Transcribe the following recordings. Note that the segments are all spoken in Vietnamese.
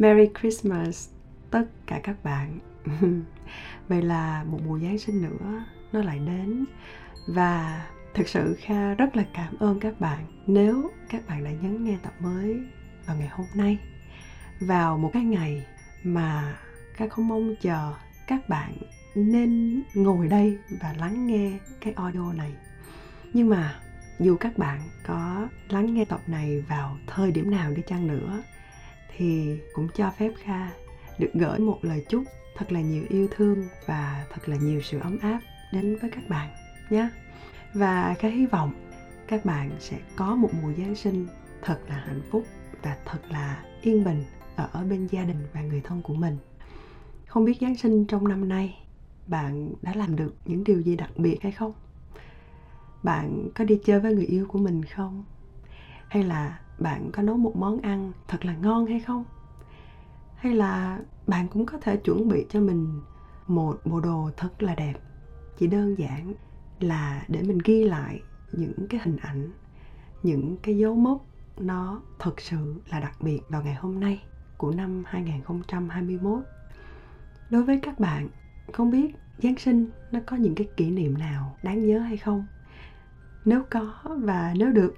Merry Christmas, tất cả các bạn. Vậy là một mùa Giáng sinh nữa, nó lại đến. Và thực sự Kha rất là cảm ơn các bạn nếu các bạn đã nhấn nghe tập mới vào ngày hôm nay. Vào một cái ngày mà Kha không mong chờ các bạn nên ngồi đây và lắng nghe cái audio này. Nhưng mà dù các bạn có lắng nghe tập này vào thời điểm nào đi chăng nữa thì cũng cho phép kha được gửi một lời chúc thật là nhiều yêu thương và thật là nhiều sự ấm áp đến với các bạn nhé. Và kha hy vọng các bạn sẽ có một mùa giáng sinh thật là hạnh phúc và thật là yên bình ở bên gia đình và người thân của mình. Không biết giáng sinh trong năm nay bạn đã làm được những điều gì đặc biệt hay không? Bạn có đi chơi với người yêu của mình không? Hay là bạn có nấu một món ăn thật là ngon hay không hay là bạn cũng có thể chuẩn bị cho mình một bộ đồ thật là đẹp chỉ đơn giản là để mình ghi lại những cái hình ảnh những cái dấu mốc nó thật sự là đặc biệt vào ngày hôm nay của năm 2021. Đối với các bạn, không biết Giáng sinh nó có những cái kỷ niệm nào đáng nhớ hay không? Nếu có và nếu được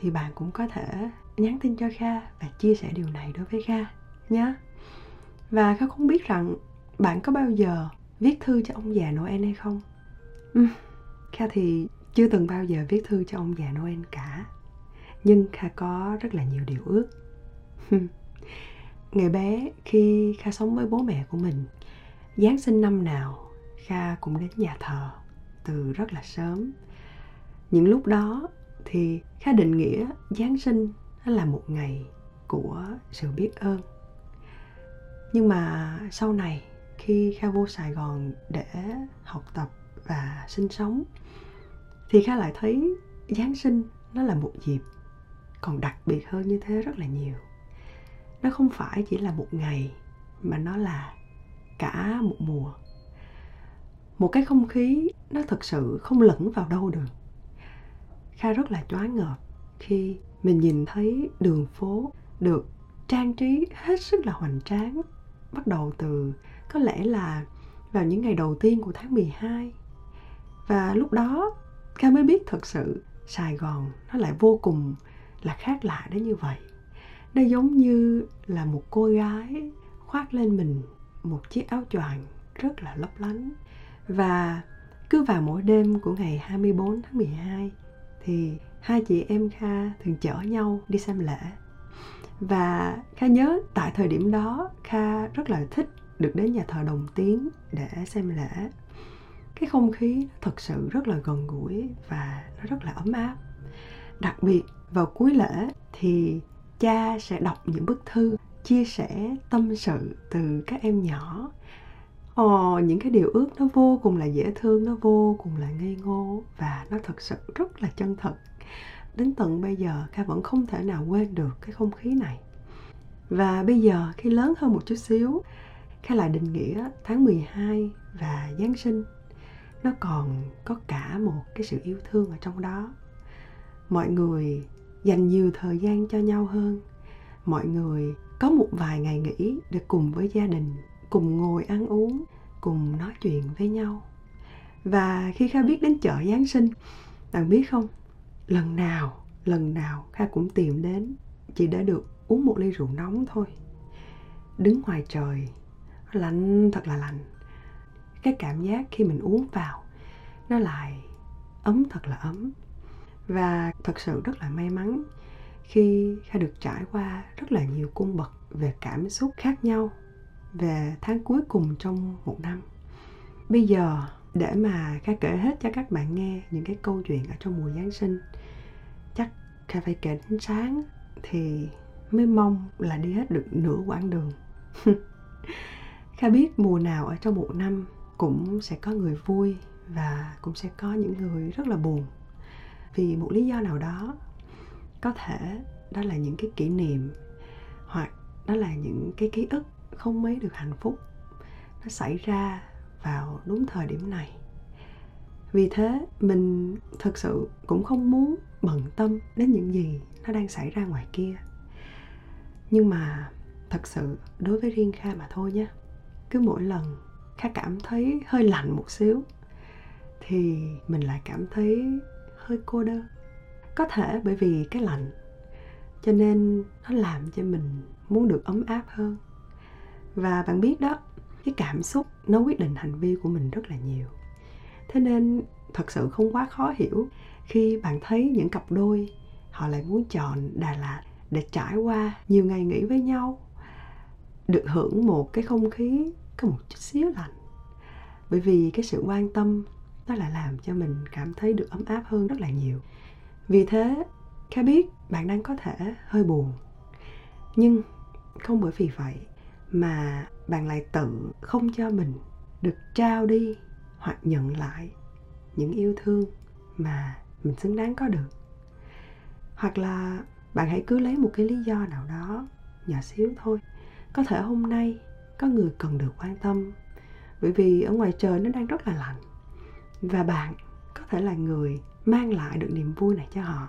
thì bạn cũng có thể nhắn tin cho Kha và chia sẻ điều này đối với Kha nhé. Và Kha không biết rằng bạn có bao giờ viết thư cho ông già Noel hay không? Ừ, Kha thì chưa từng bao giờ viết thư cho ông già Noel cả. Nhưng Kha có rất là nhiều điều ước. Ngày bé khi Kha sống với bố mẹ của mình, Giáng sinh năm nào Kha cũng đến nhà thờ từ rất là sớm. Những lúc đó thì Kha định nghĩa Giáng sinh là một ngày của sự biết ơn. Nhưng mà sau này, khi Kha vô Sài Gòn để học tập và sinh sống, thì Kha lại thấy Giáng sinh nó là một dịp còn đặc biệt hơn như thế rất là nhiều. Nó không phải chỉ là một ngày, mà nó là cả một mùa một cái không khí nó thực sự không lẫn vào đâu được kha rất là choáng ngợp khi mình nhìn thấy đường phố được trang trí hết sức là hoành tráng, bắt đầu từ có lẽ là vào những ngày đầu tiên của tháng 12 và lúc đó, Kha mới biết thật sự Sài Gòn nó lại vô cùng là khác lạ đến như vậy. Nó giống như là một cô gái khoác lên mình một chiếc áo choàng rất là lấp lánh. Và cứ vào mỗi đêm của ngày 24 tháng 12 thì hai chị em Kha thường chở nhau đi xem lễ. Và Kha nhớ tại thời điểm đó, Kha rất là thích được đến nhà thờ Đồng Tiến để xem lễ. Cái không khí thật sự rất là gần gũi và nó rất là ấm áp. Đặc biệt, vào cuối lễ thì cha sẽ đọc những bức thư, chia sẻ tâm sự từ các em nhỏ Ồ, những cái điều ước nó vô cùng là dễ thương, nó vô cùng là ngây ngô và nó thật sự rất là chân thật. Đến tận bây giờ Kha vẫn không thể nào quên được cái không khí này. Và bây giờ khi lớn hơn một chút xíu, Kha lại định nghĩa tháng 12 và Giáng sinh nó còn có cả một cái sự yêu thương ở trong đó. Mọi người dành nhiều thời gian cho nhau hơn. Mọi người có một vài ngày nghỉ để cùng với gia đình cùng ngồi ăn uống, cùng nói chuyện với nhau. Và khi kha biết đến chợ giáng sinh, bạn biết không? Lần nào lần nào kha cũng tìm đến, chỉ để được uống một ly rượu nóng thôi. Đứng ngoài trời lạnh, thật là lạnh. Cái cảm giác khi mình uống vào, nó lại ấm, thật là ấm. Và thật sự rất là may mắn khi kha được trải qua rất là nhiều cung bậc về cảm xúc khác nhau về tháng cuối cùng trong một năm. Bây giờ, để mà kha kể hết cho các bạn nghe những cái câu chuyện ở trong mùa giáng sinh, chắc kha phải kể đến sáng thì mới mong là đi hết được nửa quãng đường. Kha biết mùa nào ở trong một năm cũng sẽ có người vui và cũng sẽ có những người rất là buồn. Vì một lý do nào đó, có thể đó là những cái kỷ niệm hoặc đó là những cái ký ức không mấy được hạnh phúc. Nó xảy ra vào đúng thời điểm này. Vì thế, mình thực sự cũng không muốn bận tâm đến những gì nó đang xảy ra ngoài kia. Nhưng mà thật sự, đối với riêng kha mà thôi nhé, cứ mỗi lần kha cảm thấy hơi lạnh một xíu, thì mình lại cảm thấy hơi cô đơn. Có thể bởi vì cái lạnh, cho nên nó làm cho mình muốn được ấm áp hơn và bạn biết đó, cái cảm xúc nó quyết định hành vi của mình rất là nhiều. Thế nên thật sự không quá khó hiểu khi bạn thấy những cặp đôi họ lại muốn chọn đà lạt để trải qua nhiều ngày nghỉ với nhau, được hưởng một cái không khí có một chút xíu lạnh. Bởi vì cái sự quan tâm nó lại làm cho mình cảm thấy được ấm áp hơn rất là nhiều. Vì thế, kha biết bạn đang có thể hơi buồn. Nhưng không bởi vì vậy mà bạn lại tự không cho mình được trao đi hoặc nhận lại những yêu thương mà mình xứng đáng có được. Hoặc là bạn hãy cứ lấy một cái lý do nào đó nhỏ xíu thôi. Có thể hôm nay có người cần được quan tâm, bởi vì ở ngoài trời nó đang rất là lạnh, và bạn có thể là người mang lại được niềm vui này cho họ.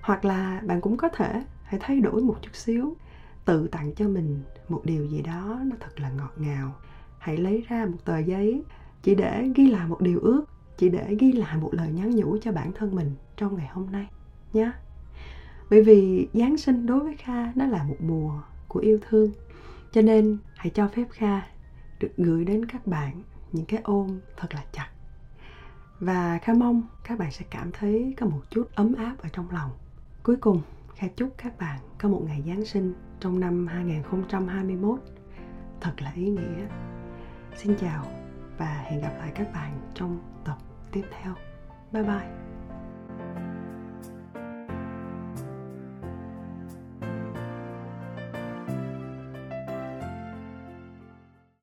Hoặc là bạn cũng có thể hãy thay đổi một chút xíu, tự tặng cho mình một điều gì đó nó thật là ngọt ngào. Hãy lấy ra một tờ giấy, chỉ để ghi lại một điều ước, chỉ để ghi lại một lời nhắn nhủ cho bản thân mình trong ngày hôm nay nhé bởi vì giáng sinh đối với kha nó là một mùa của yêu thương, cho nên hãy cho phép kha được gửi đến các bạn những cái ôm thật là chặt. Và kha mong các bạn sẽ cảm thấy có một chút ấm áp ở trong lòng. Cuối cùng kha chúc các bạn có một ngày giáng sinh trong năm 2021 thật là ý nghĩa. Xin chào và hẹn gặp lại các bạn trong tập tiếp theo. Bye bye.